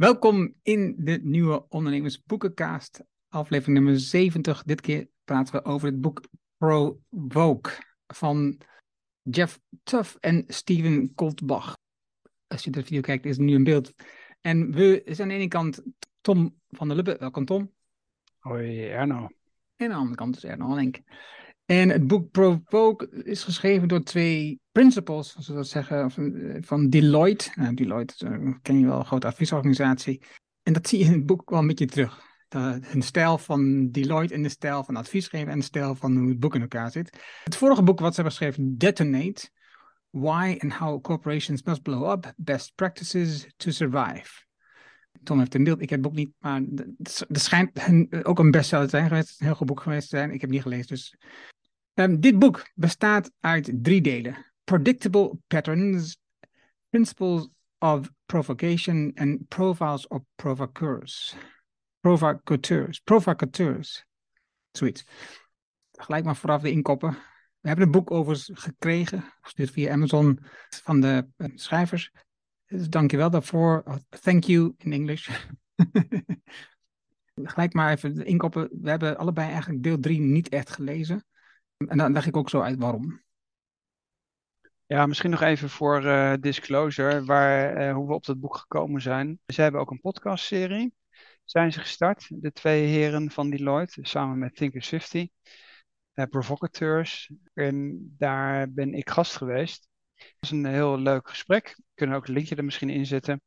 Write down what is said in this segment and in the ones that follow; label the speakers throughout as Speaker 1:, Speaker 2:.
Speaker 1: Welkom in de nieuwe Ondernemersboekencast, aflevering nummer 70. Dit keer praten we over het boek Provoke van Jeff Tuff en Steven Koltbach. Als je de video kijkt, is er nu een beeld. En we zijn aan de ene kant Tom van der Lubbe. Welkom Tom.
Speaker 2: Hoi Erno. En
Speaker 1: aan de andere kant is Erno Halink. En het boek Provoke is geschreven door twee principals, zoals we dat zeggen, van Deloitte. Nou, Deloitte uh, ken je wel, een grote adviesorganisatie. En dat zie je in het boek wel een beetje terug. De stijl van Deloitte en de stijl van adviesgeven en de stijl van hoe het boek in elkaar zit. Het vorige boek wat ze hebben geschreven, Detonate. Why and How Corporations Must Blow Up, Best Practices to Survive. Tom heeft een beeld, ik heb het boek niet, maar er schijnt ook een bestseller te zijn geweest, een heel goed boek geweest te zijn. Ik heb het niet gelezen, dus Um, dit boek bestaat uit drie delen: Predictable Patterns, Principles of Provocation en Profiles of Provocateurs. Provocateurs. Provocateurs. Zoiets. Gelijk maar vooraf de inkoppen. We hebben een boek over gekregen, gestuurd via Amazon, van de uh, schrijvers. Dus dank je wel daarvoor. Thank you in English. Gelijk maar even de inkoppen. We hebben allebei eigenlijk deel 3 niet echt gelezen. En dan leg ik ook zo uit waarom.
Speaker 2: Ja, misschien nog even voor uh, disclosure, waar, uh, hoe we op dat boek gekomen zijn. Ze hebben ook een podcastserie, zijn ze gestart, de twee heren van Deloitte, samen met Thinkers 50, uh, Provocateurs. En daar ben ik gast geweest. Het was een heel leuk gesprek, we kunnen ook een linkje er misschien in zetten.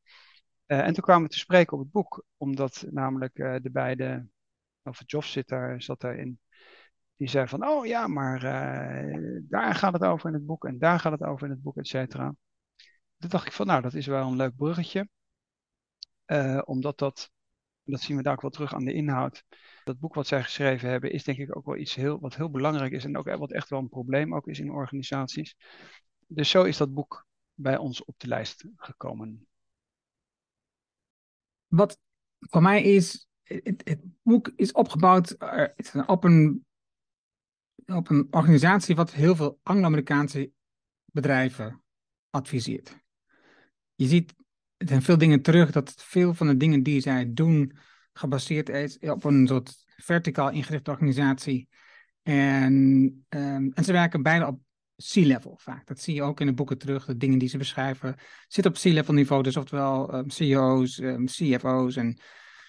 Speaker 2: en toen kwamen we te spreken op het boek, omdat namelijk de beide, of Joff zit daar, zat daarin, die zei van, oh ja, maar uh, daar gaat het over in het boek en daar gaat het over in het boek, et cetera. Toen dacht ik van, nou, dat is wel een leuk bruggetje. Uh, omdat dat, dat zien we daar ook wel terug aan de inhoud. Dat boek wat zij geschreven hebben is denk ik ook wel iets heel, wat heel belangrijk is en ook wat echt wel een probleem ook is in organisaties. Dus zo is dat boek bij ons op de lijst gekomen.
Speaker 1: Wat voor mij is, het, het boek is opgebouwd op een op een organisatie wat heel veel Anglo-Amerikaanse bedrijven adviseert. Je ziet in veel dingen terug dat veel van de dingen die zij doen gebaseerd is op een soort verticaal ingerichte organisatie. En, um, en ze werken bijna op C-level vaak. Dat zie je ook in de boeken terug. De dingen die ze beschrijven zitten op C-level niveau. Dus oftewel um, CEO's, um, CFO's en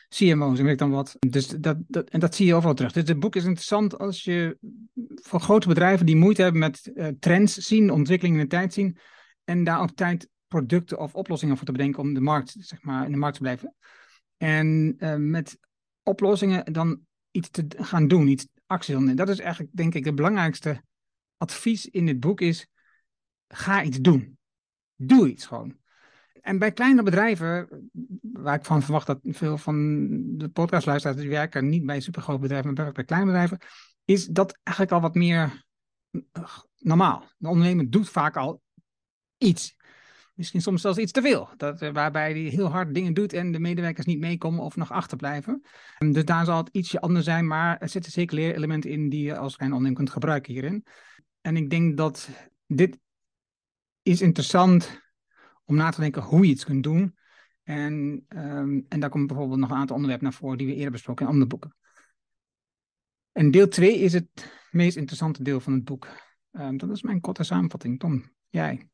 Speaker 1: CMO's en weet dan wat. Dus dat, dat, en dat zie je overal terug. Dus het boek is interessant als je voor grote bedrijven die moeite hebben met uh, trends zien, ontwikkelingen in de tijd zien. En daar op tijd producten of oplossingen voor te bedenken om de markt, zeg maar, in de markt te blijven. En uh, met oplossingen dan iets te gaan doen, iets actie doen. En dat is eigenlijk, denk ik, het belangrijkste advies in dit boek is, ga iets doen. Doe iets gewoon en bij kleine bedrijven, waar ik van verwacht dat veel van de podcastluisteraars die werken niet bij supergrote bedrijven, maar bij kleine bedrijven, is dat eigenlijk al wat meer uh, normaal. De ondernemer doet vaak al iets. Misschien soms zelfs iets te veel. Dat, uh, waarbij hij heel hard dingen doet en de medewerkers niet meekomen of nog achterblijven. dus daar zal het ietsje anders zijn, maar er zitten zeker leerelementen in die je als klein ondernemer kunt gebruiken hierin. En ik denk dat dit is interessant om na te denken hoe je iets kunt doen. En, um, en daar komt bijvoorbeeld nog een aantal onderwerpen naar voren die we eerder besproken in andere boeken. En deel 2 is het meest interessante deel van het boek. Um, dat is mijn korte samenvatting. Tom, jij?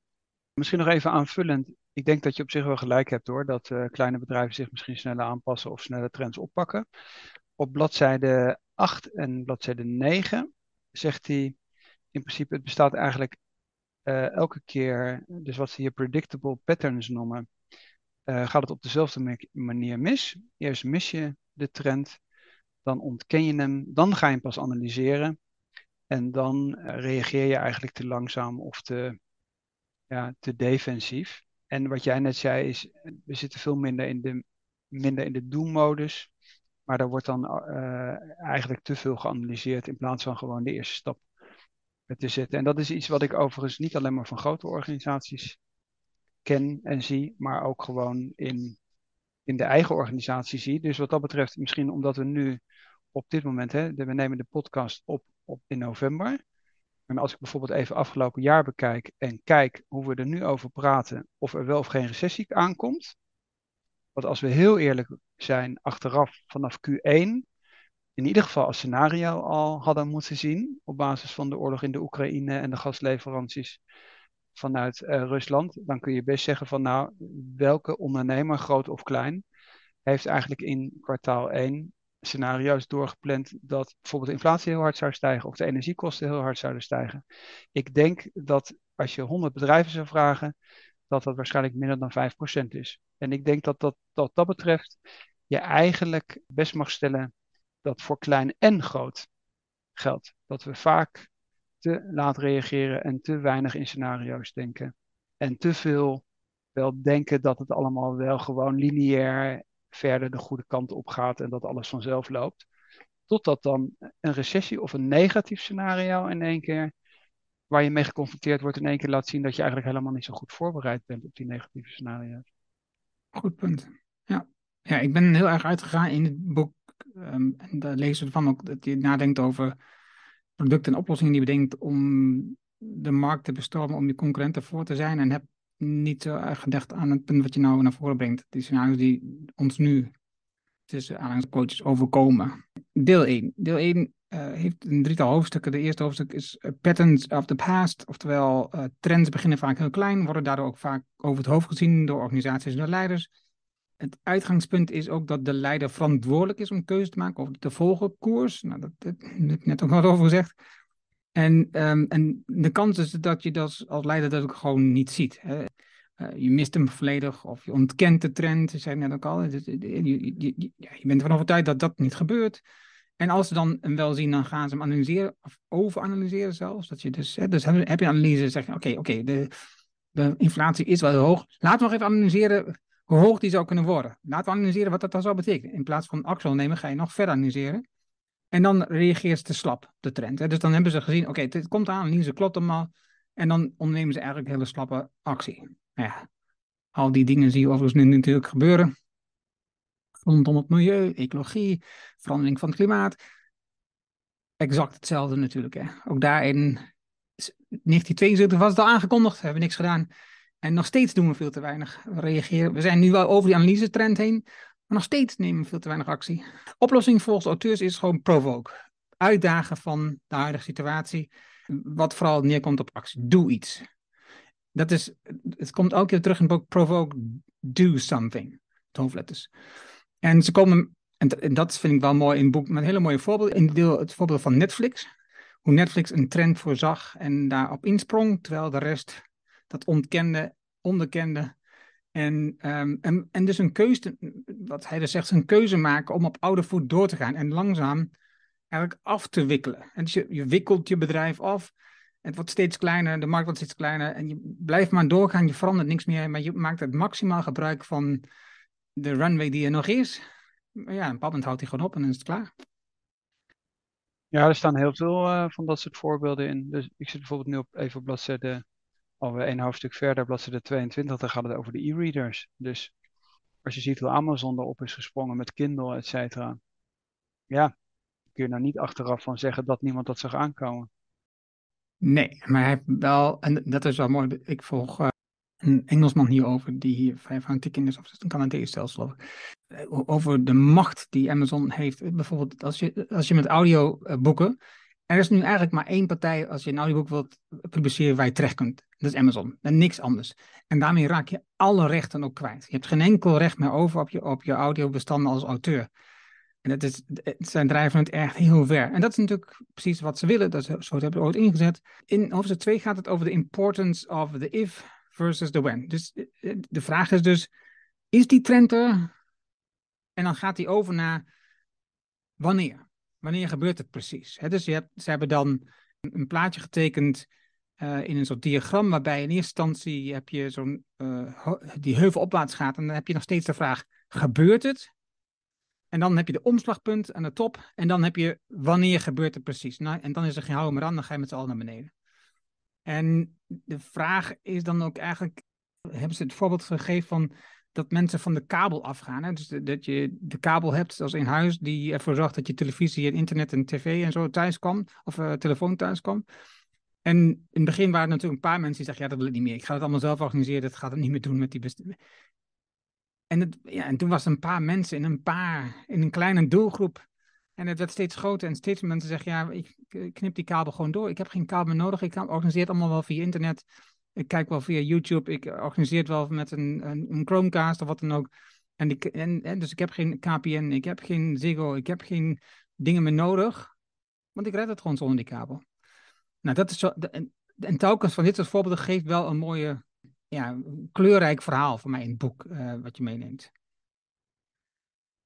Speaker 2: Misschien nog even aanvullend. Ik denk dat je op zich wel gelijk hebt hoor, dat uh, kleine bedrijven zich misschien sneller aanpassen of sneller trends oppakken. Op bladzijde 8 en bladzijde 9 zegt hij in principe, het bestaat eigenlijk uh, elke keer, dus wat ze hier predictable patterns noemen, uh, gaat het op dezelfde manier mis. Eerst mis je de trend, dan ontken je hem, dan ga je hem pas analyseren. En dan reageer je eigenlijk te langzaam of te, ja, te defensief. En wat jij net zei is, we zitten veel minder in de, minder in de do-modus. Maar daar wordt dan eigenlijk te veel geanalyseerd in plaats van gewoon de eerste stap te zetten. En dat is iets wat ik overigens niet alleen maar van grote organisaties ken en zie, maar ook gewoon in, in de eigen organisatie zie. Dus wat dat betreft, misschien omdat we nu op dit moment, hè, we nemen de podcast op, op in november. En als ik bijvoorbeeld even afgelopen jaar bekijk en kijk hoe we er nu over praten, of er wel of geen recessie aankomt, Want als we heel eerlijk zijn, achteraf vanaf Q1, in ieder geval als scenario al hadden moeten zien, op basis van de oorlog in de Oekraïne en de gasleveranties vanuit uh, Rusland, dan kun je best zeggen van nou, welke ondernemer, groot of klein, heeft eigenlijk in kwartaal 1 scenario's doorgepland dat bijvoorbeeld de inflatie heel hard zou stijgen of de energiekosten heel hard zouden stijgen. Ik denk dat als je 100 bedrijven zou vragen, dat dat waarschijnlijk minder dan 5% is. En ik denk dat dat, dat dat betreft je eigenlijk best mag stellen dat voor klein en groot geldt. Dat we vaak te laat reageren en te weinig in scenario's denken. En te veel wel denken dat het allemaal wel gewoon lineair verder de goede kant op gaat en dat alles vanzelf loopt. Totdat dan een recessie of een negatief scenario in één keer, waar je mee geconfronteerd wordt, in één keer laat zien dat je eigenlijk helemaal niet zo goed voorbereid bent op die negatieve scenario's.
Speaker 1: Goed punt. Ja, ja ik ben heel erg uitgegaan in het boek. Um, en daar lezen we van ook dat je nadenkt over producten en oplossingen die bedenkt om de markt te bestormen, om je concurrenten voor te zijn. En heb niet zo erg gedacht aan het punt wat je nou naar voren brengt. Die scenario's die ons nu tussen aanhalingsquotes overkomen. Deel 1. Deel 1 uh, eh, heeft een drietal hoofdstukken. De eerste hoofdstuk is uh, Patterns of the Past. Oftewel, uh, trends beginnen vaak heel klein, worden daardoor ook vaak over het hoofd gezien door organisaties en door leiders. Het uitgangspunt is ook dat de leider verantwoordelijk is om keuze te maken over de volgende koers. Nou, dat, dat, heb ik net ook al over gezegd. En, um, en de kans is dat je dat als leider dat ook gewoon niet ziet. Hè. Uh, je mist hem volledig of je ontkent de trend. Zei net ook al. Je, je, je, je bent ervan overtuigd dat dat niet gebeurt. En als ze dan hem wel zien, dan gaan ze hem analyseren of overanalyseren zelfs. Dat je dus, hè, dus heb, je analyse, zeg je, oké, oké, de, de inflatie is wel hoog. Laten we nog even analyseren hoe hoog die zou kunnen worden. Laten we analyseren wat dat dan zou betekenen. In plaats van actie nemen, ga je nog verder analyseren. En dan reageert ze te slap, de trend. Hè? Dus dan hebben ze gezien, oké, okay, het komt aan, analyse klopt allemaal. En dan ondernemen ze eigenlijk hele slappe actie. Nou ja, al die dingen zie je overigens nu natuurlijk gebeuren. Rondom het milieu, ecologie, verandering van het klimaat. Exact hetzelfde natuurlijk. Hè. Ook daarin, 1972 was het al aangekondigd, hebben we niks gedaan. En nog steeds doen we veel te weinig. We, reageren, we zijn nu wel over die analyse-trend heen, maar nog steeds nemen we veel te weinig actie. Oplossing volgens auteurs is gewoon provoke. Uitdagen van de huidige situatie. Wat vooral neerkomt op actie. Doe iets. Dat is, het komt elke keer terug in het boek Provoke, do something. Hoofdletters. En ze komen, en dat vind ik wel mooi in het boek, met hele mooie voorbeelden. In deel het voorbeeld van Netflix. Hoe Netflix een trend voorzag en daarop insprong, terwijl de rest dat ontkende, onderkende. En, um, en, en dus een keuze, wat hij dus zegt, een keuze maken om op oude voet door te gaan en langzaam eigenlijk af te wikkelen. En dus je, je wikkelt je bedrijf af, het wordt steeds kleiner, de markt wordt steeds kleiner en je blijft maar doorgaan, je verandert niks meer, maar je maakt het maximaal gebruik van de runway die er nog is. Maar ja, een bepaald houdt hij gewoon op en dan is het klaar.
Speaker 2: Ja, er staan heel veel uh, van dat soort voorbeelden in. Dus ik zit bijvoorbeeld nu op, even op bladzijde alweer een hoofdstuk verder, bladzijde 22, dan gaat het over de e-readers. Dus als je ziet hoe Amazon erop is gesprongen met Kindle, et cetera. Ja, kun je nou niet achteraf van zeggen dat niemand dat zag aankomen.
Speaker 1: Nee, maar hij wel, en dat is wel mooi, ik volg uh, een Engelsman hierover, die hier fanatiek in is, of een Canadees stelsel, over de macht die Amazon heeft. Bijvoorbeeld als je, als je met audio uh, boeken, er is nu eigenlijk maar één partij als je een audioboek wilt publiceren waar je terecht kunt. Dat is Amazon. En niks anders. En daarmee raak je alle rechten ook kwijt. Je hebt geen enkel recht meer over op je, op je audiobestanden als auteur. En dat is, zij drijven het echt heel ver. En dat is natuurlijk precies wat ze willen. Dat, zo hebben ze ooit ingezet. In hoofdstuk 2 gaat het over de importance of the if versus the when. Dus eh, de vraag is dus, is die trend er? En dan gaat hij over naar wanneer. Wanneer gebeurt het precies? dus je hebt, ze hebben dan een plaatje getekend uh, in een soort diagram, waarbij in eerste instantie heb je zo'n uh, die heuvel opwaarts gaat en dan heb je nog steeds de vraag: gebeurt het? En dan heb je de omslagpunt aan de top en dan heb je wanneer gebeurt het precies? Nou, en dan is er geen houden meer aan, dan ga je met z'n allen naar beneden. En de vraag is dan ook eigenlijk, hebben ze het voorbeeld gegeven van dat mensen van de kabel afgaan. Hè? Dus dat je de kabel hebt zoals in huis die ervoor zorgt dat je televisie en internet en tv en zo thuis kwam, of uh, telefoon thuis kwam. En in het begin waren er natuurlijk een paar mensen die zeggen, ja, dat wil ik niet meer. Ik ga het allemaal zelf organiseren, dat gaat het niet meer doen met die En, het, ja, en toen was er een paar mensen in een paar, in een kleine doelgroep. En het werd steeds groter en steeds mensen zeggen, ja, ik knip die kabel gewoon door. Ik heb geen kabel meer nodig. Ik organiseer het allemaal wel via internet. Ik kijk wel via YouTube. Ik organiseer het wel met een, een, Chromecast of wat dan ook. En, ik, en, dus ik heb geen KPN, ik heb geen Ziggo, ik heb geen dingen meer nodig. Want ik red het gewoon zonder die kabel. Nou, dat is zo. En, en telkens van dit soort voorbeelden geeft wel een mooie, ja, kleurrijk verhaal voor mij in het boek, uh, wat je meeneemt.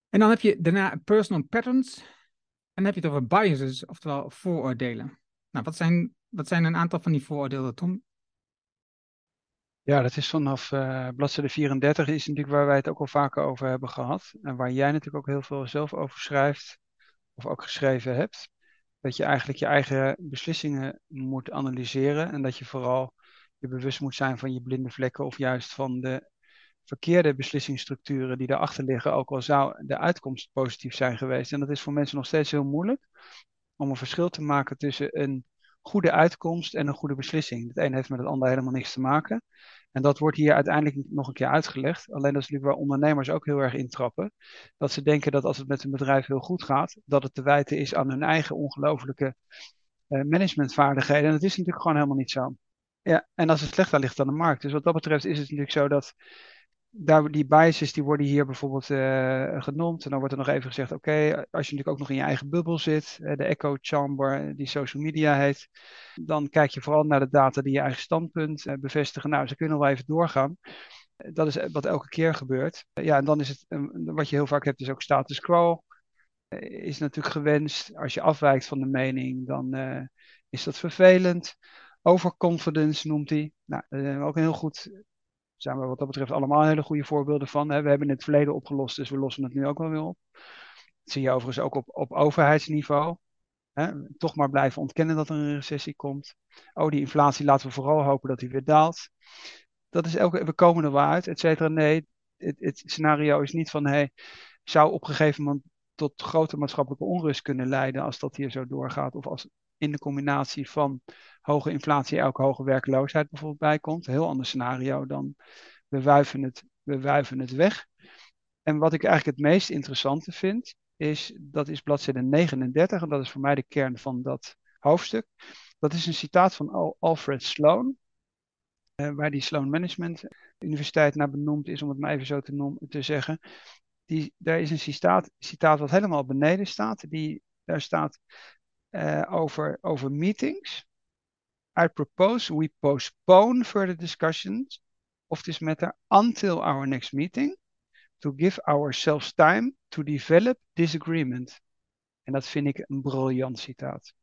Speaker 1: En dan heb je daarna personal patterns. En dan heb je het over biases, oftewel vooroordelen. Nou, wat zijn, wat zijn een aantal van die vooroordelen, Tom?
Speaker 2: Ja, dat is vanaf uh, bladzijde 34 is natuurlijk waar wij het ook al vaker over hebben gehad. En waar jij natuurlijk ook heel veel zelf over schrijft, of ook geschreven hebt. Dat je eigenlijk je eigen beslissingen moet analyseren. En dat je vooral je bewust moet zijn van je blinde vlekken of juist van de verkeerde beslissingsstructuren die erachter liggen, ook al zou de uitkomst positief zijn geweest. En dat is voor mensen nog steeds heel moeilijk om een verschil te maken tussen een goede uitkomst en een goede beslissing. Het een heeft met het ander helemaal niks te maken. En dat wordt hier uiteindelijk nog een keer uitgelegd. Alleen dat is natuurlijk waar ondernemers ook heel erg intrappen. Dat ze denken dat als het met een bedrijf heel goed gaat, dat het te wijten is aan hun eigen ongelooflijke uh, managementvaardigheden. En dat is natuurlijk gewoon helemaal niet zo. Ja, en als het slecht ligt aan de markt. Dus wat dat betreft is het natuurlijk zo dat daar, die biases die worden hier bijvoorbeeld uh, genoemd. En dan wordt er nog even gezegd: oké, als je natuurlijk ook nog in je eigen bubbel zit, uh, de echo chamber die social media heet, dan kijk je vooral naar de data die je eigen standpunt uh, bevestigen. Nou, ze kunnen wel even doorgaan. Dat is wat elke keer gebeurt. ja, en dan is het, wat je heel vaak hebt, is ook status quo. is natuurlijk gewenst. Als je afwijkt van de mening, dan is dat vervelend. Overconfidence noemt hij. Nou, ook een heel goed zijn we wat dat betreft allemaal hele goede voorbeelden van. Hè. We hebben in het verleden opgelost, dus we lossen het nu ook wel weer op. Dat zie je overigens ook op, op overheidsniveau. Hè. Toch maar blijven ontkennen dat er een recessie komt. Oh, die inflatie laten we vooral hopen dat die weer daalt. Dat is elke, we komen er wel uit, et cetera. Nee, het, het, scenario is niet van, hey, zou op een gegeven moment tot grote maatschappelijke onrust kunnen leiden als dat hier zo doorgaat. Of als in de combinatie van hoge inflatie elke hoge werkloosheid bijvoorbeeld bijkomt. Een heel ander scenario dan we wuiven het, we het weg. En wat ik eigenlijk het meest interessante vind, is dat is bladzijde 39 en dat is voor mij de kern van dat hoofdstuk. Dat is een citaat van Alfred Sloan, eh, waar die Sloan Management Universiteit naar benoemd is, om het maar even zo te, zeggen. Die, daar is een citaat, citaat wat helemaal beneden staat. Die, daar staat uh, over, over meetings. I propose we postpone further discussions of this matter until our next meeting to give ourselves time to develop this agreement. En dat vind ik een briljant citaat.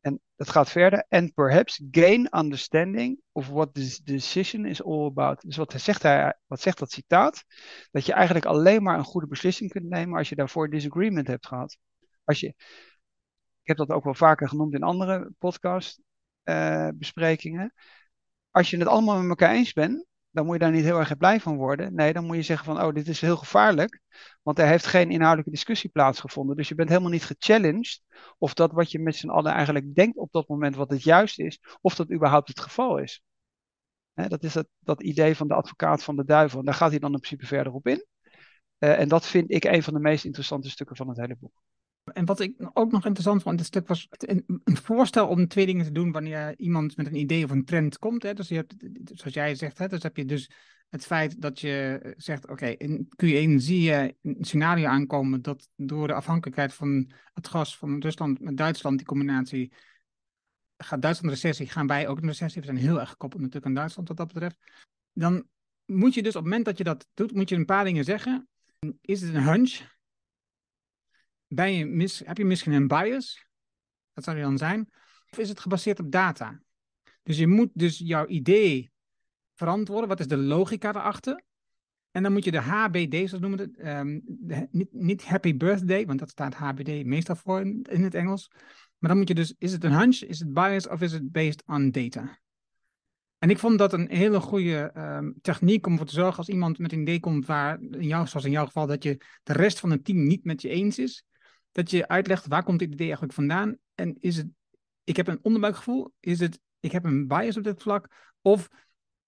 Speaker 2: En dat gaat verder. And perhaps gain understanding of what this decision is all about. Dus wat zegt, hij, wat zegt dat citaat? Dat je eigenlijk alleen maar een goede beslissing kunt nemen als je daarvoor disagreement hebt gehad. Als je, ik heb dat ook wel vaker genoemd in andere podcast uh, besprekingen. Als je het allemaal met elkaar eens bent, dan moet je daar niet heel erg blij van worden. Nee, dan moet je zeggen van, oh, dit is heel gevaarlijk, want er heeft geen inhoudelijke discussie plaatsgevonden. Dus je bent helemaal niet gechallenged of dat wat je met z'n allen eigenlijk denkt op dat moment wat het juist is, of dat überhaupt het geval is. dat is dat, dat idee van de advocaat van de duivel. En daar gaat hij dan in principe verder op in. Uh, en dat vind ik een van de meest interessante stukken van het hele boek.
Speaker 1: En wat ik ook nog interessant vond in dit stuk was een, een, voorstel om twee dingen te doen wanneer iemand met een idee of een trend komt. Hè. Dus je hebt, zoals jij zegt, hè, dus heb je dus het feit dat je zegt, oké, in Q1 zie je een scenario aankomen dat door de afhankelijkheid van het gas van Rusland met Duitsland, die combinatie, gaat Duitsland recessie, gaan wij ook een recessie. We zijn heel erg gekoppeld natuurlijk aan Duitsland wat dat betreft. Dan moet je dus op het moment dat je dat doet, moet je een paar dingen zeggen. Is het een hunch? Ben je mis, heb je misschien een bias? Dat zou die dan zijn. Of is het gebaseerd op data? Dus je moet dus jouw idee verantwoorden. Wat is de logica erachter? En dan moet je de HBD, zoals noemen het, um, niet, niet happy birthday, want dat staat HBD meestal voor in, het Engels. Maar dan moet je dus, is het een hunch, is het bias of is het based on data? En ik vond dat een hele goede um, techniek om ervoor te zorgen als iemand met een idee komt waar, in jou, zoals in jouw geval, dat je de rest van het team niet met je eens is dat je uitlegt waar komt dit idee eigenlijk vandaan en is het, ik heb een onderbuikgevoel, is het, ik heb een bias op dit vlak of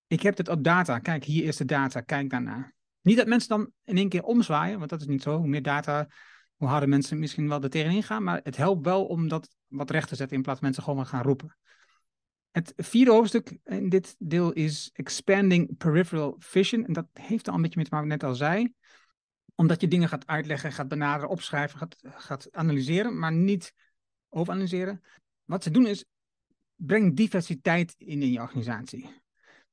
Speaker 1: ik heb het op data, kijk hier is de data, kijk daarna. Niet dat mensen dan in één keer omzwaaien, want dat is niet zo. Hoe meer data, hoe harder mensen misschien wel er tegenin gaan. Maar het helpt wel om dat wat recht te zetten in plaats van mensen gewoon gaan roepen. Het vierde hoofdstuk in dit deel is Expanding Peripheral Vision. En dat heeft er al een beetje mee te maken, net al zei. Omdat je dingen gaat uitleggen, gaat benaderen, opschrijven, gaat, gaat analyseren, maar niet overanalyseren. Wat ze doen is, breng diversiteit in in je organisatie.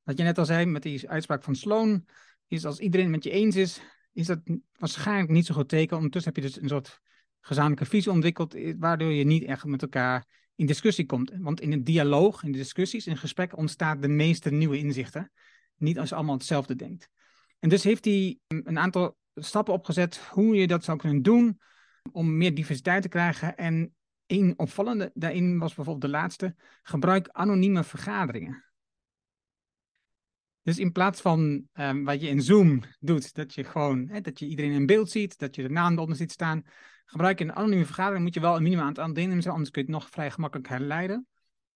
Speaker 1: Wat je net al zei met die uitspraak van Sloan, is als iedereen het met je eens is, is dat waarschijnlijk niet zo goed teken. Ondertussen heb je dus een soort gezamenlijke visie ontwikkeld, eh, waardoor je niet echt met elkaar in discussie komt. Want in een dialoog, in de discussies, in gesprekken ontstaat de meeste nieuwe inzichten. Niet als je allemaal hetzelfde denkt. En dus heeft hij een aantal stappen opgezet hoe je dat zou kunnen doen om meer diversiteit te krijgen. En een opvallende daarin was bijvoorbeeld de laatste, gebruik anonieme vergaderingen. Dus in plaats van um, wat je in Zoom doet, dat je gewoon hè, dat je iedereen in beeld ziet, dat je de naam eronder ziet staan, gebruik een anonieme vergadering, moet je wel een minimum aantal deelnemers anders kun je het nog vrij gemakkelijk herleiden.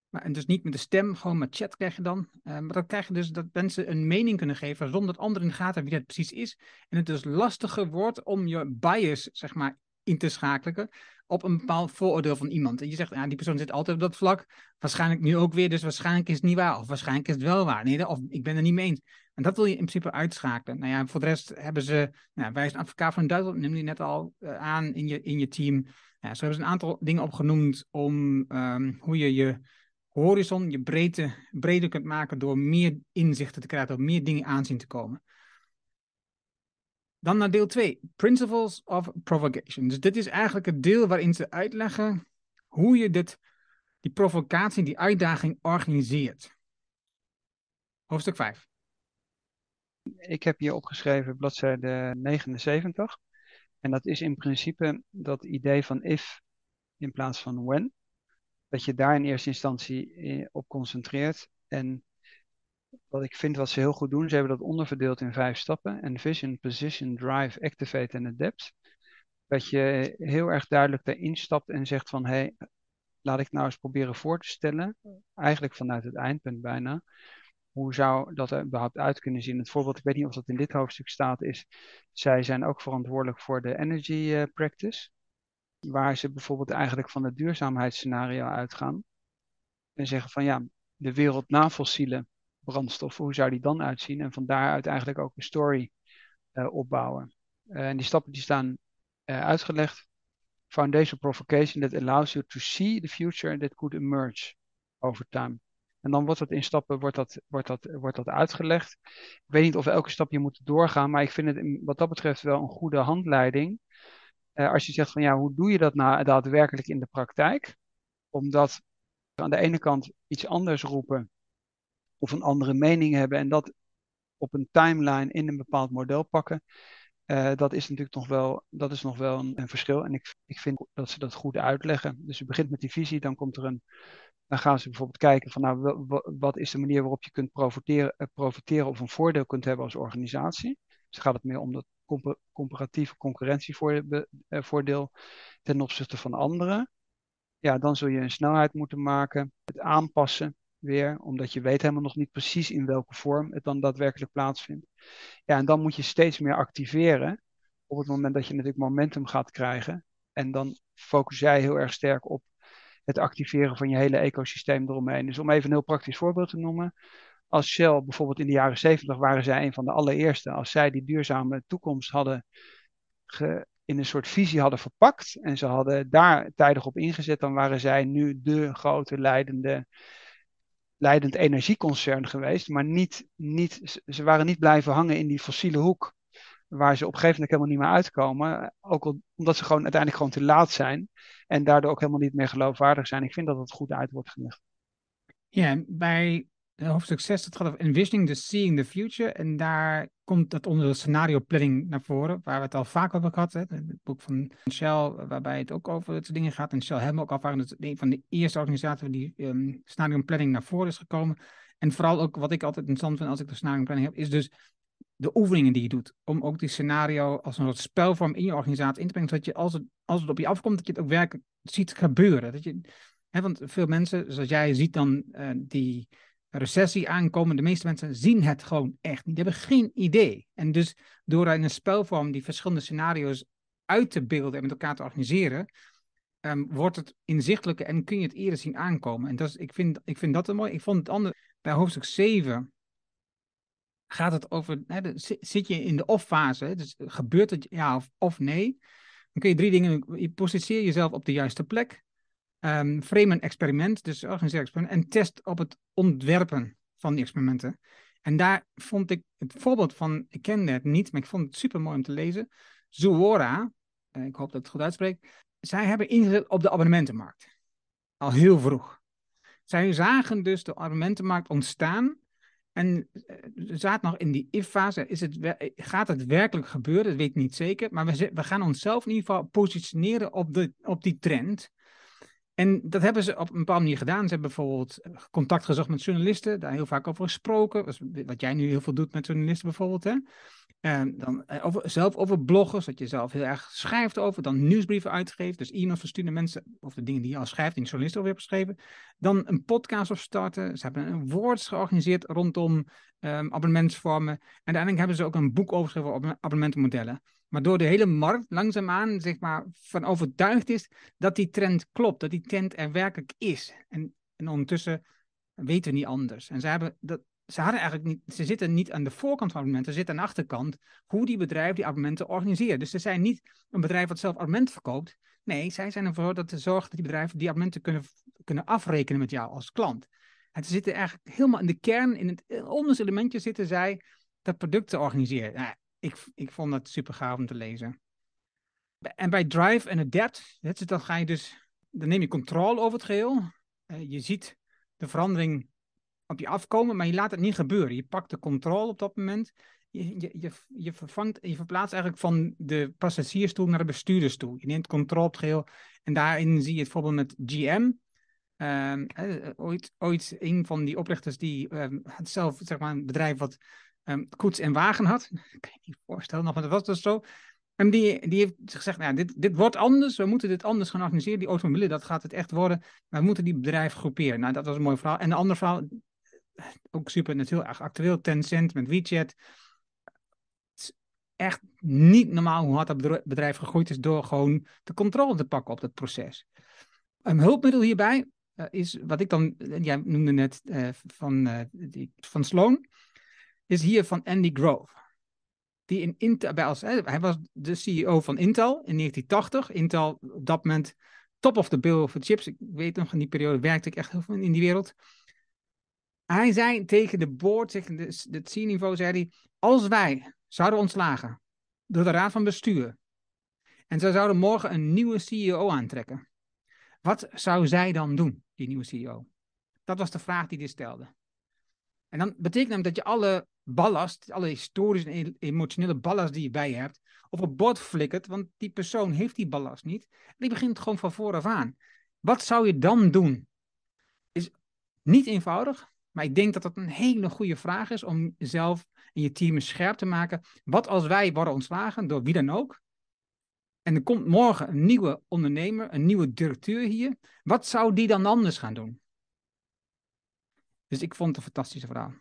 Speaker 1: Maar, en dus niet met de stem, gewoon met chat krijg je dan. Uh, maar dan krijg je dus dat mensen een mening kunnen geven zonder dat anderen in de gaten hebben wie dat precies is. En het dus lastiger wordt om je bias, zeg maar, in te schakelen op een bepaald vooroordeel van iemand. En je zegt, ja, die persoon zit altijd op dat vlak. Waarschijnlijk nu ook weer, dus waarschijnlijk is het niet waar. Of waarschijnlijk is het wel waar. Nee, of ik ben er niet mee eens. En dat wil je in principe uitschakelen. Nou ja, voor de rest hebben ze, nou, wij zijn advocaat van Duitsland, neem die net al uh, aan in je, in je team. Ja, zo hebben ze een aantal dingen opgenoemd om um, hoe je je horizon, je breedte, breder kunt maken door meer inzichten te krijgen, door meer dingen aanzien te komen. Dan naar deel 2, Principles of Provocation. Dus dit is eigenlijk het deel waarin ze uitleggen hoe je dit, die provocatie, die uitdaging organiseert. Hoofdstuk 5.
Speaker 2: Ik heb hier opgeschreven bladzijde 79. En dat is in principe dat idee van if in plaats van when. Dat je daar in eerste instantie eh, op concentreert en wat ik vind wat ze heel goed doen, ze hebben dat onderverdeeld in vijf stappen. En vision, position, drive, activate en adapt. Dat je heel erg duidelijk daarin stapt en zegt van hé, hey, laat ik nou eens proberen voor te stellen, eigenlijk vanuit het eindpunt bijna, hoe zou dat er überhaupt uit kunnen zien? Het voorbeeld, ik weet niet of dat in dit hoofdstuk staat, is zij zijn ook verantwoordelijk voor de energy uh, practice, waar ze bijvoorbeeld eigenlijk van het duurzaamheidsscenario uitgaan en zeggen van ja, de wereld na fossielen brandstoffen, hoe zou die dan uitzien? En van daaruit eigenlijk ook een story uh, opbouwen. Uh, en die stappen die staan uh, uitgelegd. Foundation provocation that allows you to see the future that could emerge over time. En dan wordt dat in stappen wordt dat, wordt dat, wordt dat uitgelegd. Ik weet niet of elke stap je moet doorgaan, maar ik vind het wat dat betreft wel een goede handleiding. Als je zegt van ja, hoe doe je dat nou daadwerkelijk in de praktijk? Omdat aan de ene kant iets anders roepen of een andere mening hebben en dat op een timeline in een bepaald model pakken. Uh, dat is natuurlijk nog wel, dat is nog wel een, een, verschil. En ik, ik vind dat ze dat goed uitleggen. Dus je begint met die visie, dan komt er een. Dan gaan ze bijvoorbeeld kijken van nou, wat is de manier waarop je kunt profiteren, uh, profiteren of een voordeel kunt hebben als organisatie. Dus gaat het meer om dat comparatieve concurrentievoordeel ten opzichte van anderen. Ja, dan zul je een snelheid moeten maken, het aanpassen weer, omdat je weet helemaal nog niet precies in welke vorm het dan daadwerkelijk plaatsvindt. Ja, en dan moet je steeds meer activeren op het moment dat je natuurlijk momentum gaat krijgen. En dan focus jij heel erg sterk op het activeren van je hele ecosysteem eromheen. Dus om even een heel praktisch voorbeeld te noemen. Als Shell bijvoorbeeld in de jaren 70 waren zij een van de allereerste. Als zij die duurzame toekomst hadden in een soort visie hadden verpakt en ze hadden daar tijdig op ingezet, dan waren zij nu de grote leidende leidend energieconcern geweest, maar niet, niet, ze waren niet blijven hangen in die fossiele hoek, waar ze op een gegeven moment helemaal niet meer uitkomen, ook omdat ze gewoon uiteindelijk gewoon te laat zijn en daardoor ook helemaal niet meer geloofwaardig zijn. Ik vind dat het goed uit wordt gelegd.
Speaker 1: Ja, bij hoofdstuk 6, het gaat over envisioning the seeing the future. En daar komt dat onder de scenario planning naar voren, waar we het al vaak over gehad hebben. Het boek van Shell, waarbij het ook over dit dingen gaat. En Shell hebben ook dat het een van de eerste organisaties die um, scenario planning naar voren is gekomen. En vooral ook wat ik altijd interessant vind als ik de scenario planning heb, is dus de oefeningen die je doet. Om ook die scenario als een soort spelvorm in je organisatie in te brengen, zodat je als het, als het op je afkomt, dat je het ook werkelijk ziet gebeuren. Dat je, hè, want veel mensen, zoals jij ziet dan uh, die recessie aankomen. De meeste mensen zien het gewoon echt niet. Die hebben geen idee. En dus door in een spelvorm die verschillende scenario's uit te beelden en met elkaar te organiseren, ehm, wordt het inzichtelijker en kun je het eerder zien aankomen. En dat ik, vind, ik vind dat een mooi. Ik vond het andere, bij hoofdstuk 7 gaat het over, hè, zit je in de of-fase, dus gebeurt het ja of, of nee, dan kun je drie dingen, je positioneer jezelf op de juiste plek, um, frame een experiment, dus organiseer experiment, en test op het ontwerpen van die experimenten. En daar vond ik het voorbeeld van, ik kende het niet, maar ik vond het super mooi om te lezen. Zuora, eh, ik hoop dat ik het goed uitspreek, zij hebben ingezet op de abonnementenmarkt. Al heel vroeg. Zij zagen dus de abonnementenmarkt ontstaan en eh, zaten nog in die if-fase. Is het, gaat het werkelijk gebeuren? Dat weet ik niet zeker. Maar we, we gaan onszelf in ieder geval positioneren op, de, op die trend. En dat hebben ze op een bepaalde manier gedaan. Ze hebben bijvoorbeeld contact gezocht met journalisten, daar heel vaak over gesproken. Wat jij nu heel veel doet met journalisten bijvoorbeeld. Hè? En dan eh, over, zelf over bloggen, dat je zelf heel erg schrijft over. Dan nieuwsbrieven uitgeeft, dus e-mails versturen mensen over de dingen die je al schrijft, die journalisten over hebt geschreven. Dan een podcast opstarten. Ze hebben een woords georganiseerd rondom um, abonnementsvormen. En uiteindelijk hebben ze ook een boek overgeschreven op abonnementenmodellen. Waardoor de hele markt langzaamaan zeg maar, van overtuigd is dat die trend klopt, dat die trend er werkelijk is. En, en ondertussen weten we niet anders. En ze, hebben dat, ze, hadden eigenlijk niet, ze zitten niet aan de voorkant van abonnementen, ze zitten aan de achterkant hoe die bedrijven die abonnementen organiseren. Dus ze zijn niet een bedrijf wat zelf abonnementen verkoopt. Nee, zij zijn ervoor dat ze zorgen dat die bedrijven die abonnementen kunnen, kunnen afrekenen met jou als klant. En ze zitten eigenlijk helemaal in de kern, in het onderste elementje zitten zij dat product te organiseren. Nou, ik, ik vond dat super gaaf om te lezen. En bij Drive en Adapt, dan ga je dus, dan neem je controle over het geheel. Uh, je ziet de verandering op je afkomen, maar je laat het niet gebeuren. Je pakt de controle op dat moment. Je, je, je, vervangt, je verplaatst eigenlijk van de passagiersstoel naar de bestuurdersstoel. Je neemt controle op het geheel. En daarin zie je het voorbeeld met GM. Ehm, ooit, ooit een van die oprichters die had zelf zeg maar, een bedrijf wat um, koets en wagen had. Ik kan je niet voorstellen, nog, maar dat was dus zo. En die, die heeft gezegd, nou, dit, dit wordt anders, we moeten dit anders gaan organiseren. Die automobielen, dat gaat het echt worden. Maar we moeten die bedrijven groeperen. Nou, dat was een mooi verhaal. En de andere verhaal, ook super natuurlijk heel actueel, Tencent met WeChat. Echt niet normaal hoe hard dat bedrijf gegroeid is door gewoon de controle te pakken op dat proces. Een hulpmiddel hierbij uh, is wat ik dan, jij noemde net van, die, van Sloan is hier van Andy Grove. Die in Intel, bij als, hij was de CEO van Intel in 1980. Intel op dat moment top of the bill voor chips. Ik weet nog, in die periode werkte ik echt heel veel in die wereld. Hij zei tegen de board, tegen het C-niveau, zei hij, als wij zouden ontslagen door de raad van bestuur en ze zouden morgen een nieuwe CEO aantrekken, wat zou zij dan doen, die nieuwe CEO? Dat was de vraag die hij stelde. En dan betekent dat dat je alle ballast, alle historische en emotionele ballast die je bij hebt, op het bord flikkert, want die persoon heeft die ballast niet. En die begint gewoon van vooraf aan. Wat zou je dan doen? Is niet eenvoudig, maar ik denk dat dat een hele goede vraag is om jezelf en je team scherp te maken. Wat als wij worden ontslagen, door wie dan ook, en er komt morgen een nieuwe ondernemer, een nieuwe directeur hier, wat zou die dan anders gaan doen? Dus ik vond het een fantastische verhaal.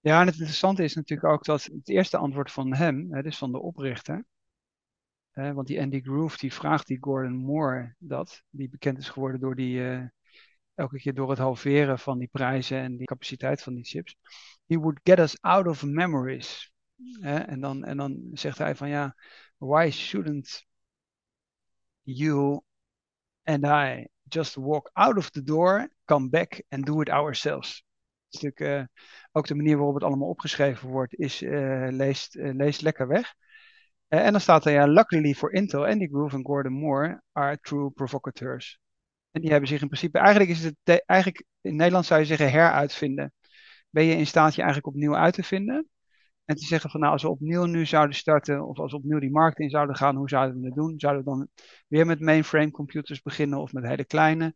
Speaker 2: Ja, en het interessante is natuurlijk ook dat het eerste antwoord van hem, hè, dus van de oprichter, hè, want die Andy Groove, die vraagt die Gordon Moore dat, die bekend is geworden door die, uh, elke keer door het halveren van die prijzen en die capaciteit van die chips. He would get us out of memories. Hè, en, dan, en dan zegt hij van ja, why shouldn't you and I just walk out of the door, come back and do it ourselves? Stuk, uh, ook de manier waarop het allemaal opgeschreven wordt, is uh, leest, uh, leest lekker weg. en dan staat er ja, luckily for Intel, Andy Groove en Gordon Moore are true provocateurs. En die hebben zich in principe, eigenlijk is het, eigenlijk in Nederland zou je zeggen heruitvinden. Ben je in staat je eigenlijk opnieuw uit te vinden? En te zeggen van nou, als we opnieuw nu zouden starten, of als we opnieuw die markt in zouden gaan, hoe zouden we het doen? Zouden we dan weer met mainframe computers beginnen of met hele kleine?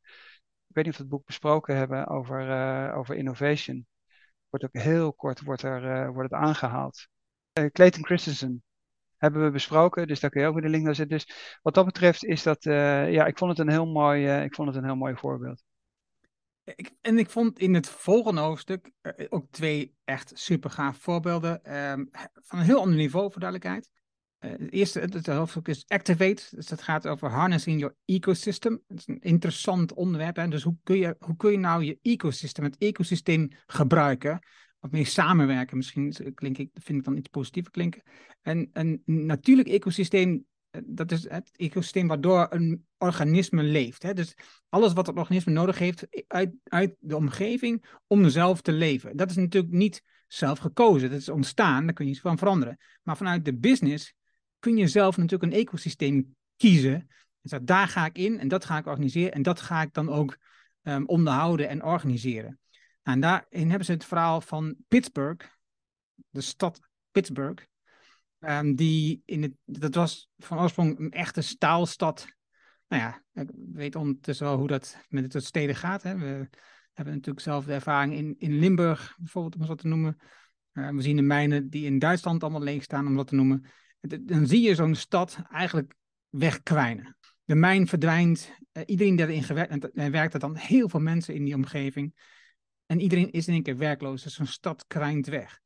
Speaker 2: Weet niet of we het boek besproken hebben over, uh, over innovation. Wordt ook heel kort wordt er, uh, wordt het aangehaald. Uh, Clayton Christensen hebben we besproken, dus daar kun je ook weer de link naar zetten. Dus wat dat betreft is dat, ja, ik vond het een heel mooi, ik vond het een heel mooi voorbeeld.
Speaker 1: Ik, en ik vond in het volgende hoofdstuk ook twee echt super gaaf voorbeelden. Uh, van een heel ander niveau, voor duidelijkheid. Uh, het eerste het, hoofdstuk is Activate. Dus dat gaat over harnessing your ecosystem. Dat is een interessant onderwerp. Dus hoe kun, je, hoe kun je nou je ecosystem, het ecosysteem gebruiken? Of mee samenwerken, misschien klink ik, vind ik dan iets positiever klinken. En een natuurlijk ecosysteem dat is het ecosysteem waardoor een organisme leeft. Hè? Dus alles wat het organisme nodig heeft uit, uit de omgeving om zelf te leven. Dat is natuurlijk niet zelf gekozen. Dat is ontstaan, daar kun je iets van veranderen. Maar vanuit de business kun je zelf natuurlijk een ecosysteem kiezen. Dus daar ga ik in en dat ga ik organiseren en dat ga ik dan ook um, onderhouden en organiseren. En daarin hebben ze het verhaal van Pittsburgh, de stad Pittsburgh. Um, die in het, dat was van oorsprong een echte staalstad. Nou ja, ik weet ondertussen wel hoe dat met het steden gaat. Hè. We hebben natuurlijk zelf de ervaring in, in Limburg, bijvoorbeeld, om het te noemen. Uh, we zien de mijnen die in Duitsland allemaal leeg staan, om dat te noemen. Dan zie je zo'n stad eigenlijk wegkwijnen. De mijn verdwijnt, uh, iedereen die erin gewerkt en werkt er dan heel veel mensen in die omgeving. En iedereen is in één keer werkloos, dus zo'n stad kwijnt weg.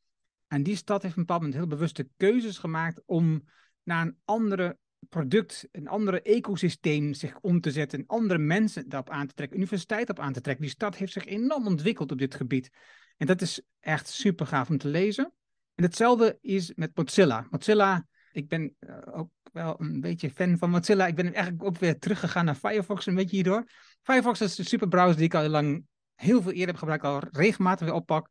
Speaker 1: En die stad heeft een bepaald moment heel bewuste keuzes gemaakt om naar een andere product, een andere ecosysteem zich om te zetten, andere mensen daarop aan te trekken, universiteit op aan te trekken. Die stad heeft zich enorm ontwikkeld op dit gebied. En dat is echt super gaaf om te lezen. En hetzelfde is met Mozilla. Mozilla, ik ben uh, ook wel een beetje fan van Mozilla. Ik ben eigenlijk ook weer teruggegaan naar Firefox een beetje hierdoor. Firefox is een super browser die ik al lang heel veel eerder heb gebruikt, al regelmatig weer oppak.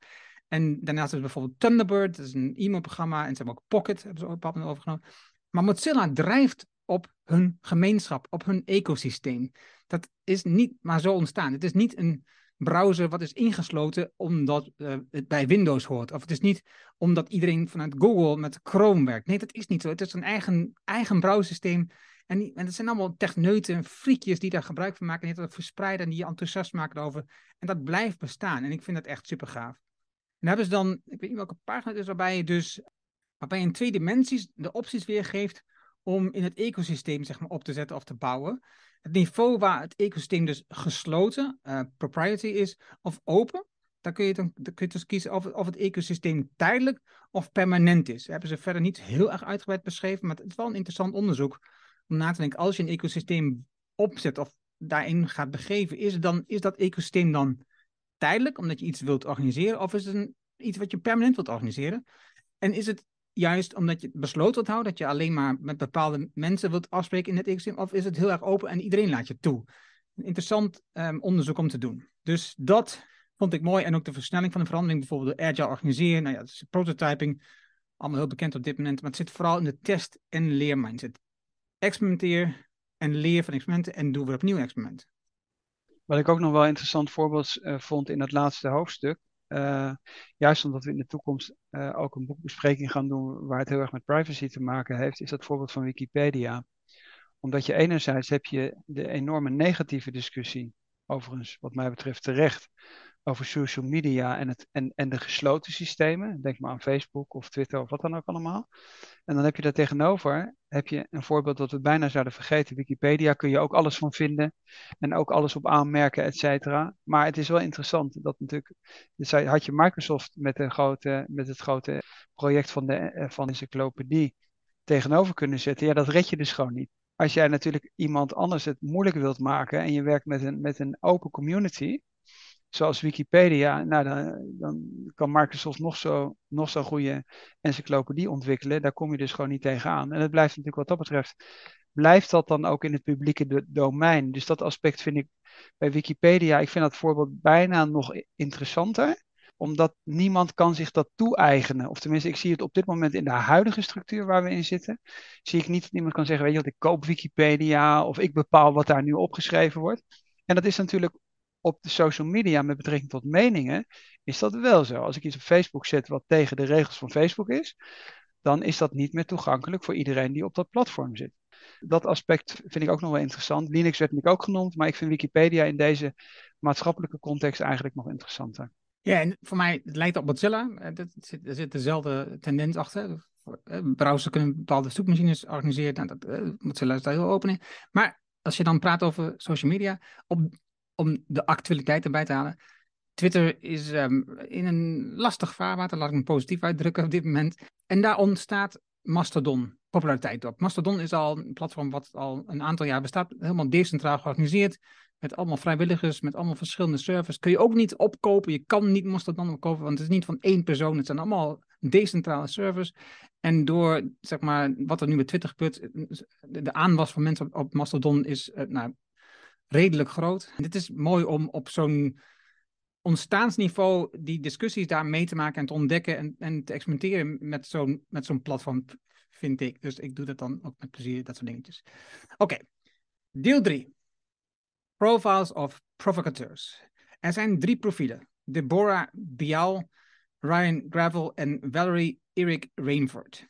Speaker 1: En daarnaast ze bijvoorbeeld Thunderbird, dat is een e-mailprogramma. En ze hebben ook Pocket, hebben ze ook een overgenomen. Maar Mozilla drijft op hun gemeenschap, op hun ecosysteem. Dat is niet maar zo ontstaan. Het is niet een browser wat is ingesloten omdat uh, het bij Windows hoort. Of het is niet omdat iedereen vanuit Google met Chrome werkt. Nee, dat is niet zo. Het is een eigen, eigen browsersysteem. En, en het zijn allemaal techneuten, friekjes die daar gebruik van maken. En die dat verspreiden en die je enthousiast maken over. En dat blijft bestaan. En ik vind dat echt super gaaf. En hebben ze dan, ik weet niet welke pagina het is, waarbij je dus waarbij je in twee dimensies de opties weergeeft om in het ecosysteem zeg maar, op te zetten of te bouwen. Het niveau waar het ecosysteem dus gesloten, uh, propriety is, of open, dan kun je, dan, dan kun je dus kiezen of, of het ecosysteem tijdelijk of permanent is. Dat hebben ze verder niet heel erg uitgebreid beschreven, maar het is wel een interessant onderzoek om na te denken, als je een ecosysteem opzet of daarin gaat begeven, is, dan, is dat ecosysteem dan tijdelijk, omdat je iets wilt organiseren, of is het een, iets wat je permanent wilt organiseren? En is het juist omdat je het besloten wilt houden, dat je alleen maar met bepaalde mensen wilt afspreken in het ecosysteem, of is het heel erg open en iedereen laat je toe? Een interessant um, onderzoek om te doen. Dus dat vond ik mooi. En ook de versnelling van de verandering, bijvoorbeeld de agile organiseren. Nou ja, dat is prototyping. Allemaal heel bekend op dit moment. Maar het zit vooral in de test- en leermindset. Experimenteer en leer van experimenten en doe weer opnieuw experimenten.
Speaker 2: Wat ik ook nog wel interessant voorbeeld uh, vond in dat laatste hoofdstuk. Uh, juist omdat we in de toekomst uh, ook een boekbespreking gaan doen waar het heel erg met privacy te maken heeft, is dat voorbeeld van Wikipedia. Omdat je enerzijds heb je de enorme negatieve discussie, overigens wat mij betreft terecht, over social media en, het, en, en de gesloten systemen. Denk maar aan Facebook of Twitter of wat dan ook allemaal. En dan heb je daar tegenover heb je een voorbeeld dat we bijna zouden vergeten. Wikipedia kun je ook alles van vinden en ook alles op aanmerken, et cetera. Maar het is wel interessant dat natuurlijk, dus had je Microsoft met, een grote, met het grote project van de eh, van encyclopedie tegenover kunnen zetten. Ja, dat red je dus gewoon niet. Als jij natuurlijk iemand anders het moeilijk wilt maken en je werkt met een, met een open community, zoals Wikipedia, nou, dan, dan, kan Microsoft nog zo, nog zo'n goede encyclopedie ontwikkelen. Daar kom je dus gewoon niet tegenaan. En het blijft natuurlijk wat dat betreft, blijft dat dan ook in het publieke domein. Dus dat aspect vind ik bij Wikipedia, ik vind dat voorbeeld bijna nog interessanter omdat niemand kan zich dat toe-eigenen. Of tenminste, ik zie het op dit moment in de huidige structuur waar we in zitten. Zie ik niet dat iemand kan zeggen, weet je wat, ik koop Wikipedia of ik bepaal wat daar nu opgeschreven wordt. En dat is natuurlijk op de social media met betrekking tot meningen, is dat wel zo. Als ik iets op Facebook zet wat tegen de regels van Facebook is, dan is dat niet meer toegankelijk voor iedereen die op dat platform zit. Dat aspect vind ik ook nog wel interessant. Linux werd natuurlijk ook genoemd, maar ik vind Wikipedia in deze maatschappelijke context eigenlijk nog interessanter.
Speaker 1: Ja, en voor mij het lijkt op Mozilla. Eh, er zit dezelfde tendens achter. Eh, browsers kunnen bepaalde zoekmachines organiseren. Nou, dat, eh, Mozilla is daar heel open in. Maar als je dan praat over social media, op om de actualiteit erbij te halen. Twitter is ehm, in een lastig vaarwater, laat ik me positief uitdrukken op dit moment. En daar ontstaat Mastodon populariteit op. Mastodon is al een platform wat al een aantal jaar bestaat, helemaal decentraal georganiseerd. Met allemaal vrijwilligers, met allemaal verschillende servers. Kun je ook niet opkopen. Je kan niet Mastodon opkopen, want het is niet van één persoon. Het zijn allemaal decentrale servers. En door zeg maar, wat er nu met Twitter gebeurt, de aanwas van mensen op, Mastodon is uh, nou, redelijk groot. Dit is mooi om op zo'n ontstaansniveau die discussies daar mee te maken en te ontdekken en, en te experimenteren met zo'n met zo'n platform, vind ik. Dus ik doe dat dan ook met plezier, dat soort dingetjes. Oké, deel 3. Profiles of Provocateurs. Er zijn drie profielen. Deborah Bial, Ryan Gravel en Valerie Eric Rainford.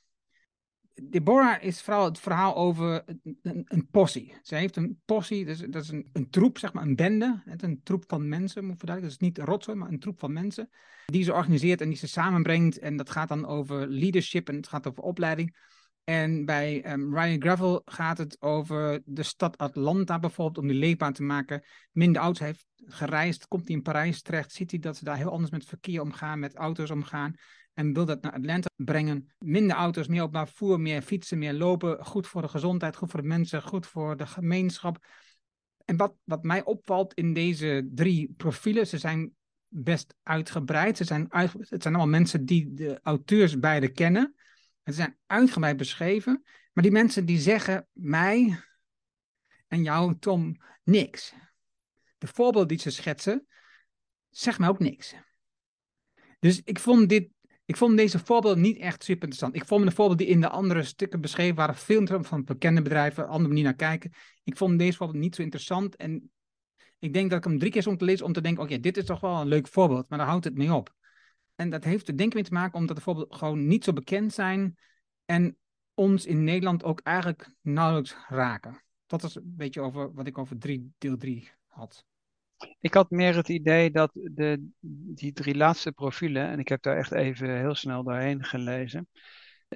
Speaker 1: Deborah is vooral het verhaal over een, een possie. Ze heeft een possie, dus, dat is een, een troep, zeg maar, een bende. Een troep van mensen, moet verduidelijken. Dus niet rotzooi, maar een troep van mensen. Die ze organiseert en die ze samenbrengt. En dat gaat dan over leadership en het gaat over opleiding. En bij um, Ryan Gravel gaat het over de stad Atlanta bijvoorbeeld, om die leefbaar te maken. Minder auto's heeft gereisd, komt hij in Parijs terecht, ziet hij dat ze daar heel anders met verkeer omgaan, met auto's omgaan. En wil dat naar Atlanta brengen. Minder auto's, meer openbaar vervoer, meer fietsen, meer lopen. Goed voor de gezondheid, goed voor de mensen, goed voor de gemeenschap. En wat, wat mij opvalt in deze drie profielen, ze zijn best uitgebreid. Ze zijn uit, het zijn allemaal mensen die de auteurs beide kennen. Het zijn uitgebreid beschreven. Maar die mensen die zeggen mij en jou, Tom, niks. De voorbeeld die ze schetsen, zegt mij ook niks. Dus ik vond, dit, ik vond deze voorbeelden niet echt super interessant. Ik vond de voorbeelden die in de andere stukken beschreven waren veel van bekende bedrijven, andere manier naar kijken. Ik vond deze voorbeeld niet zo interessant. En ik denk dat ik hem drie keer stond te lezen om te denken, oké, dit is toch wel een leuk voorbeeld, maar daar houdt het mee op. En dat heeft er denk ik mee te maken omdat de voorbeelden gewoon niet zo bekend zijn en ons in Nederland ook eigenlijk nauwelijks raken. Dat is een beetje over wat ik over drie, deel 3 had.
Speaker 2: Ik had meer het idee dat de, die drie laatste profielen, en ik heb daar echt even heel snel doorheen gelezen,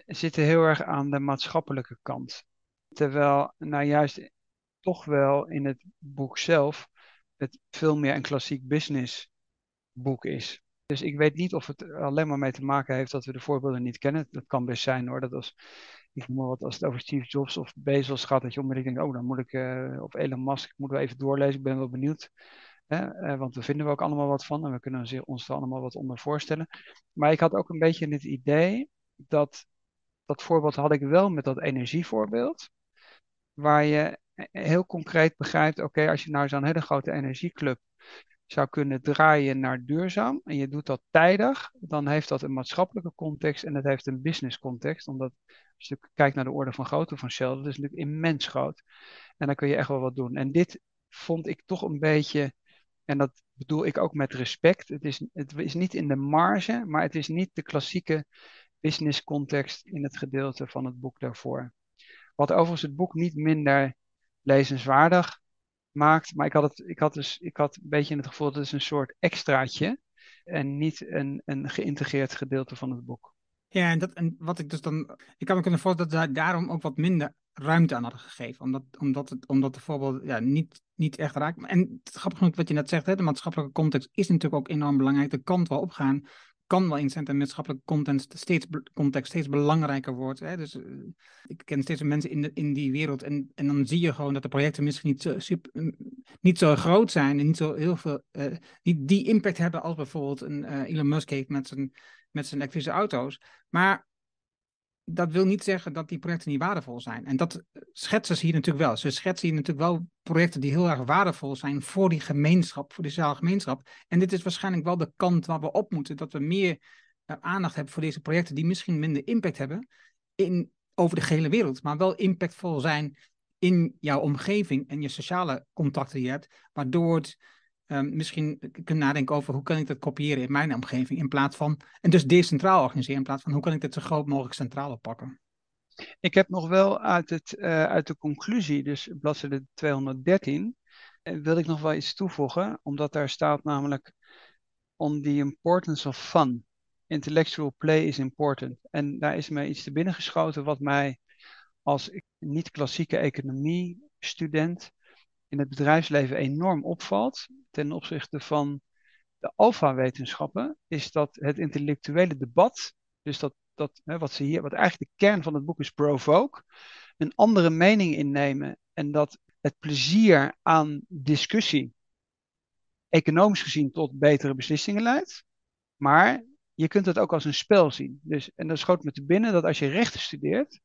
Speaker 2: zitten heel erg aan de maatschappelijke kant. Terwijl nou juist toch wel in het boek zelf het veel meer een klassiek business boek is. Dus ik weet niet of het alleen maar mee te maken heeft dat we de voorbeelden niet kennen. Dat kan best zijn hoor. Dat als, ik noem wat, als het over Steve Jobs of Bezos gaat, dat je onmiddellijk denkt, oh dan moet ik, uh, of Elon Musk, moeten we even doorlezen. Ik ben wel benieuwd. Uh, want we vinden we ook allemaal wat van en we kunnen ons er allemaal wat onder voorstellen. Maar ik had ook een beetje het idee dat, dat voorbeeld had ik wel met dat energievoorbeeld. Waar je heel concreet begrijpt, oké, als je nou zo'n hele grote energieclub zou kunnen draaien naar duurzaam en je doet dat tijdig, dan heeft dat een maatschappelijke context en dat heeft een business context. Omdat als je kijkt naar de orde van grootte van Shell, dat is natuurlijk immens groot. En dan kun je echt wel wat doen. En dit vond ik toch een beetje, en dat bedoel ik ook met respect, het is, het is niet in de marge, maar het is niet de klassieke business context in het gedeelte van het boek daarvoor. Wat overigens het boek niet minder lezenswaardig maakt. Maar ik had, het, ik, had dus, ik had een beetje het gevoel dat het is een soort extraatje en niet een, een geïntegreerd gedeelte van het boek.
Speaker 1: Ja, en, dat, en wat ik dus dan. Ik kan me kunnen voorstellen dat ze daarom ook wat minder ruimte aan hadden gegeven. Omdat, omdat, het, omdat de ja, niet, niet echt raakt. En grappig genoeg wat je net zegt, hè, de maatschappelijke context is natuurlijk ook enorm belangrijk. De kant wel opgaan kan wel in en maatschappelijke content steeds, context steeds belangrijker wordt. Hè? Dus uh, ik ken steeds mensen in, de, in die wereld en, en dan zie je gewoon dat de projecten misschien niet zo, super, niet zo groot zijn en niet zo heel veel, uh, die impact hebben als bijvoorbeeld een uh, Elon Musk heeft met zijn, met zijn elektrische auto's. Maar dat wil niet zeggen dat die projecten niet waardevol zijn. En dat schetsen ze hier natuurlijk wel. Ze schetsen hier natuurlijk wel projecten die heel erg waardevol zijn voor die gemeenschap, voor die sociale gemeenschap. En dit is waarschijnlijk wel de kant waar we op moeten. Dat we meer uh, aandacht hebben voor deze projecten die misschien minder impact hebben in, over de gehele wereld, maar wel impactvol zijn in jouw omgeving en je sociale contacten die je hebt, waardoor het um, misschien kunnen nadenken over hoe kan ik dat kopiëren in mijn omgeving in plaats van, en dus decentraal organiseren in plaats van hoe kan ik dit zo groot mogelijk centraal oppakken.
Speaker 2: Ik heb nog wel uit, het, uh, uit de conclusie, dus bladzijde 213, uh, wil ik nog wel iets toevoegen, omdat daar staat namelijk on the importance of fun. Intellectual play is important. En daar is mij iets te binnen geschoten wat mij als niet-klassieke economie student in het bedrijfsleven enorm opvalt. Ten opzichte van de alfa-wetenschappen, is dat het intellectuele debat, dus dat, dat hè, wat, ze hier, wat eigenlijk de kern van het boek is, provoke, een andere mening innemen en dat het plezier aan discussie economisch gezien tot betere beslissingen leidt. Maar je kunt het ook als een spel zien. Dus, en dat schoot me te binnen dat als je rechten studeert,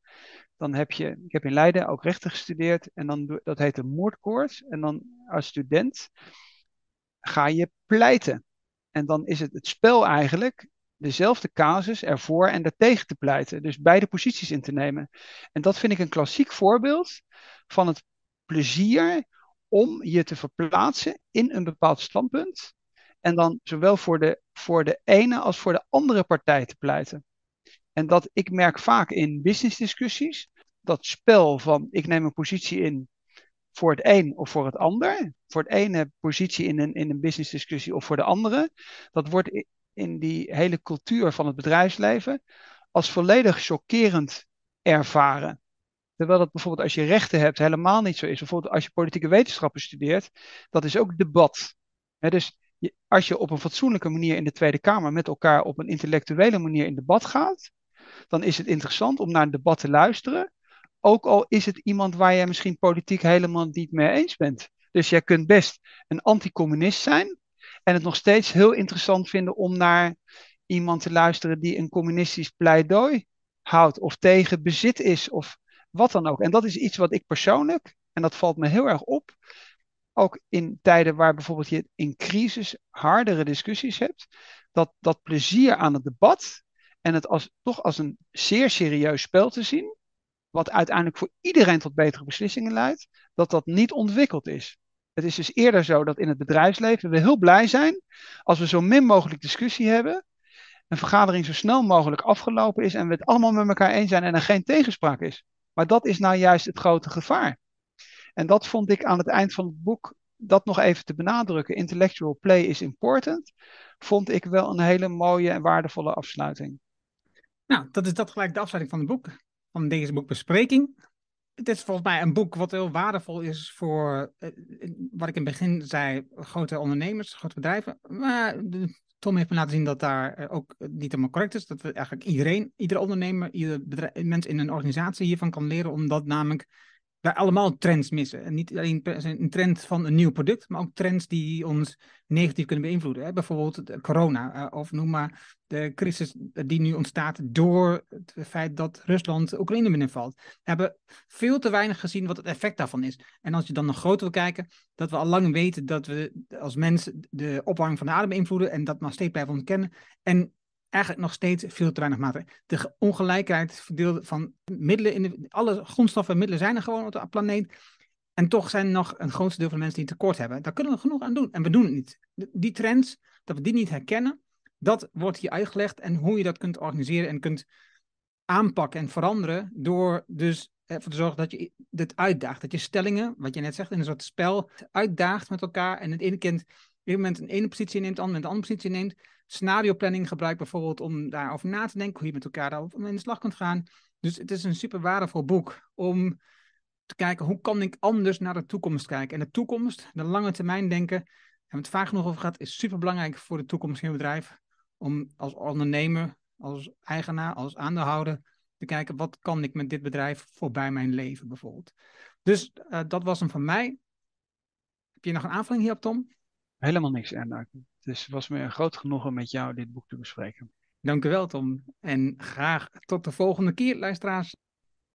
Speaker 2: dan heb je, ik heb in Leiden ook rechten gestudeerd en dan, dat heet een moordkoord. En dan als student ga je pleiten. En dan is het het spel eigenlijk dezelfde casus ervoor en daartegen te pleiten. Dus beide posities in te nemen. En dat vind ik een klassiek voorbeeld van het plezier om je te verplaatsen in een bepaald standpunt. En dan zowel voor de, voor de ene als voor de andere partij te pleiten. En dat ik merk vaak in businessdiscussies dat spel van ik neem een positie in voor het een of voor het ander. Voor het ene positie in een, in een businessdiscussie of voor de andere. Dat wordt in die hele cultuur van het bedrijfsleven als volledig chockerend ervaren. Terwijl dat bijvoorbeeld als je rechten hebt helemaal niet zo is. Bijvoorbeeld als je politieke wetenschappen studeert, dat is ook debat. dus als je op een fatsoenlijke manier in de Tweede Kamer met elkaar op een intellectuele manier in debat gaat, dan is het interessant om naar een debat te luisteren. Ook al is het iemand waar je misschien politiek helemaal niet mee eens bent. Dus jij kunt best een anticommunist zijn en het nog steeds heel interessant vinden om naar iemand te luisteren die een communistisch pleidooi houdt of tegen bezit is of wat dan ook. En dat is iets wat ik persoonlijk, en dat valt me heel erg op, ook in tijden waar bijvoorbeeld je in crisis hardere discussies hebt, dat dat plezier aan het debat en het als, toch als een zeer serieus spel te zien, wat uiteindelijk voor iedereen tot betere beslissingen leidt, dat dat niet ontwikkeld is. Het is dus eerder zo dat in het bedrijfsleven we heel blij zijn als we zo min mogelijk discussie hebben, een vergadering zo snel mogelijk afgelopen is en we het allemaal met elkaar eens zijn en er geen tegenspraak is. Maar dat is nou juist het grote gevaar. En dat vond ik aan het eind van het boek, dat nog even te benadrukken, intellectual play is important, vond ik wel een hele mooie en waardevolle afsluiting.
Speaker 1: Nou, dat is dat gelijk de afsluiting van het boek, van deze boekbespreking. Het is volgens mij een boek wat heel waardevol is voor, eh, wat ik in het begin zei, grote ondernemers, grote bedrijven. Maar Tom heeft me laten zien dat daar eh, ook niet helemaal correct is. Dat we eigenlijk iedereen, iedere ondernemer, ieder bedrijf, mens in een organisatie hiervan kan leren, omdat namelijk allemaal trends missen. En niet alleen een trend van een nieuw product, maar ook trends die ons negatief kunnen beïnvloeden. Hè? Bijvoorbeeld corona, uh, of noem maar de crisis die nu ontstaat door het feit dat Rusland Oekraïne binnenvalt. We hebben veel te weinig gezien wat het effect daarvan is. En als je dan nog groter wil kijken, dat we al lang weten dat we als mens de opwarming van de aarde beïnvloeden en dat nog steeds blijven ontkennen. En eigenlijk nog steeds veel te weinig maatregelen. De ongelijkheid verdeeld van middelen, in alle grondstoffen en middelen zijn er gewoon op de planeet. En toch zijn er nog een grootste deel van de mensen die tekort hebben. Daar kunnen we genoeg aan doen. En we doen het niet. Die trends, dat we die niet herkennen, dat wordt hier uitgelegd. En hoe je dat kunt organiseren en kunt aanpakken en veranderen. Door dus ervoor te zorgen dat je dit uitdaagt. Dat je stellingen, wat je net zegt, in een soort spel uitdaagt met elkaar. En het ene kind op een moment een ene positie neemt, het andere een andere positie neemt scenario planning gebruikt bijvoorbeeld om daarover na te denken, hoe je met elkaar daarover in de slag kunt gaan. Dus het is een super waardevol boek om te kijken hoe kan ik anders naar de toekomst kijken. En de toekomst, de lange termijn denken, hebben we het vaak genoeg over gehad, is super belangrijk voor de toekomst van je bedrijf. Om als ondernemer, als eigenaar, als aandeelhouder te kijken wat kan ik met dit bedrijf voorbij mijn leven bijvoorbeeld. Dus uh, dat was hem van mij. Heb je nog een aanvulling hierop, Tom?
Speaker 2: Helemaal niks aanmerken. Dus het was me een groot genoegen met jou dit boek te bespreken.
Speaker 1: Dank u wel, Tom. En graag tot de volgende keer, luisteraars.